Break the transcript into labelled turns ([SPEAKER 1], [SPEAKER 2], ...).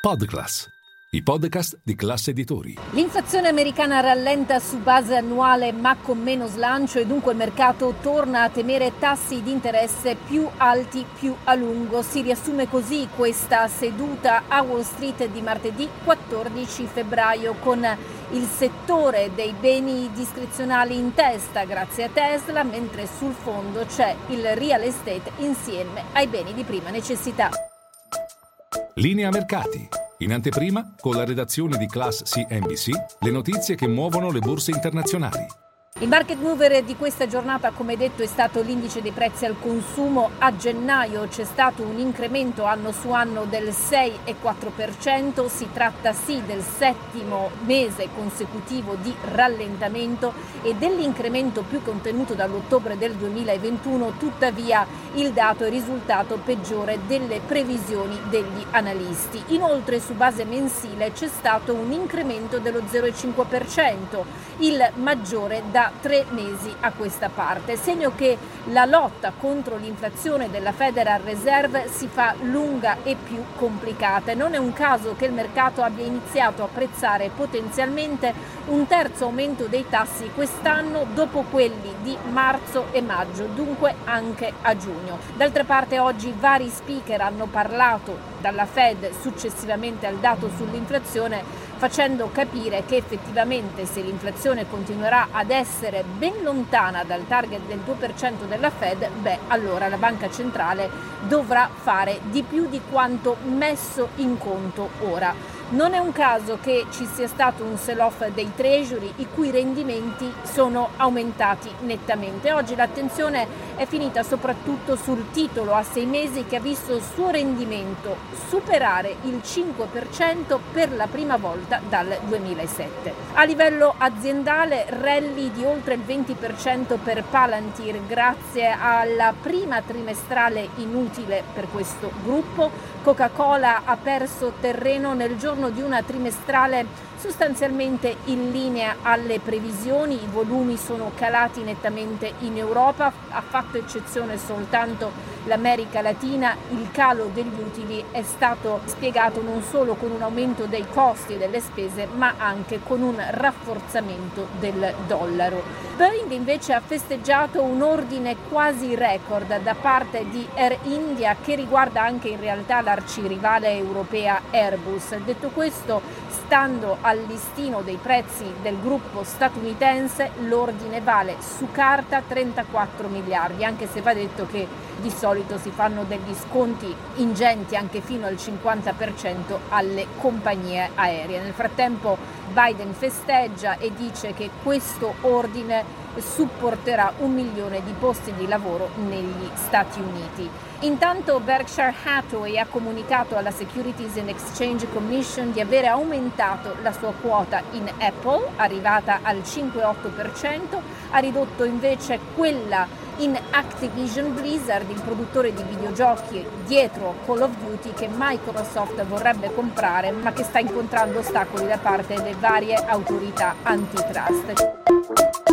[SPEAKER 1] Podclass, i podcast di classe editori.
[SPEAKER 2] L'inflazione americana rallenta su base annuale ma con meno slancio e dunque il mercato torna a temere tassi di interesse più alti più a lungo. Si riassume così questa seduta a Wall Street di martedì 14 febbraio con il settore dei beni discrezionali in testa grazie a Tesla, mentre sul fondo c'è il real estate insieme ai beni di prima necessità.
[SPEAKER 1] Linea mercati. In anteprima, con la redazione di Class CNBC, le notizie che muovono le borse internazionali.
[SPEAKER 2] Il market mover di questa giornata, come detto, è stato l'indice dei prezzi al consumo. A gennaio c'è stato un incremento anno su anno del 6,4%. Si tratta sì del settimo mese consecutivo di rallentamento e dell'incremento più contenuto dall'ottobre del 2021. Tuttavia il dato è risultato peggiore delle previsioni degli analisti. Inoltre su base mensile c'è stato un incremento dello 0,5%, il maggiore da tre mesi a questa parte, segno che la lotta contro l'inflazione della Federal Reserve si fa lunga e più complicata. Non è un caso che il mercato abbia iniziato a apprezzare potenzialmente un terzo aumento dei tassi quest'anno dopo quelli di marzo e maggio, dunque anche a giugno. D'altra parte oggi vari speaker hanno parlato dalla Fed successivamente al dato sull'inflazione facendo capire che effettivamente se l'inflazione continuerà ad essere ben lontana dal target del 2% della Fed, beh, allora la banca centrale dovrà fare di più di quanto messo in conto ora. Non è un caso che ci sia stato un sell-off dei treasury i cui rendimenti sono aumentati nettamente. Oggi l'attenzione è finita soprattutto sul titolo a sei mesi che ha visto il suo rendimento superare il 5% per la prima volta dal 2007. A livello aziendale rally di oltre il 20% per Palantir grazie alla prima trimestrale inutile per questo gruppo. Coca-Cola ha perso terreno nel giorno all'interno di una trimestrale sostanzialmente in linea alle previsioni, i volumi sono calati nettamente in Europa, ha fatto eccezione soltanto l'America Latina, il calo degli utili è stato spiegato non solo con un aumento dei costi delle spese, ma anche con un rafforzamento del dollaro. Boeing invece ha festeggiato un ordine quasi record da parte di Air India che riguarda anche in realtà l'arcirivale europea Airbus. Detto questo, stando al listino dei prezzi del gruppo statunitense, l'ordine vale su carta 34 miliardi, anche se va detto che di solito si fanno degli sconti ingenti anche fino al 50% alle compagnie aeree. Nel frattempo Biden festeggia e dice che questo ordine supporterà un milione di posti di lavoro negli Stati Uniti. Intanto Berkshire Hathaway ha comunicato alla Securities and Exchange Commission di avere aumentato la sua quota in Apple, arrivata al 5,8%, ha ridotto invece quella in Activision Blizzard, il produttore di videogiochi dietro Call of Duty che Microsoft vorrebbe comprare ma che sta incontrando ostacoli da parte delle varie autorità antitrust.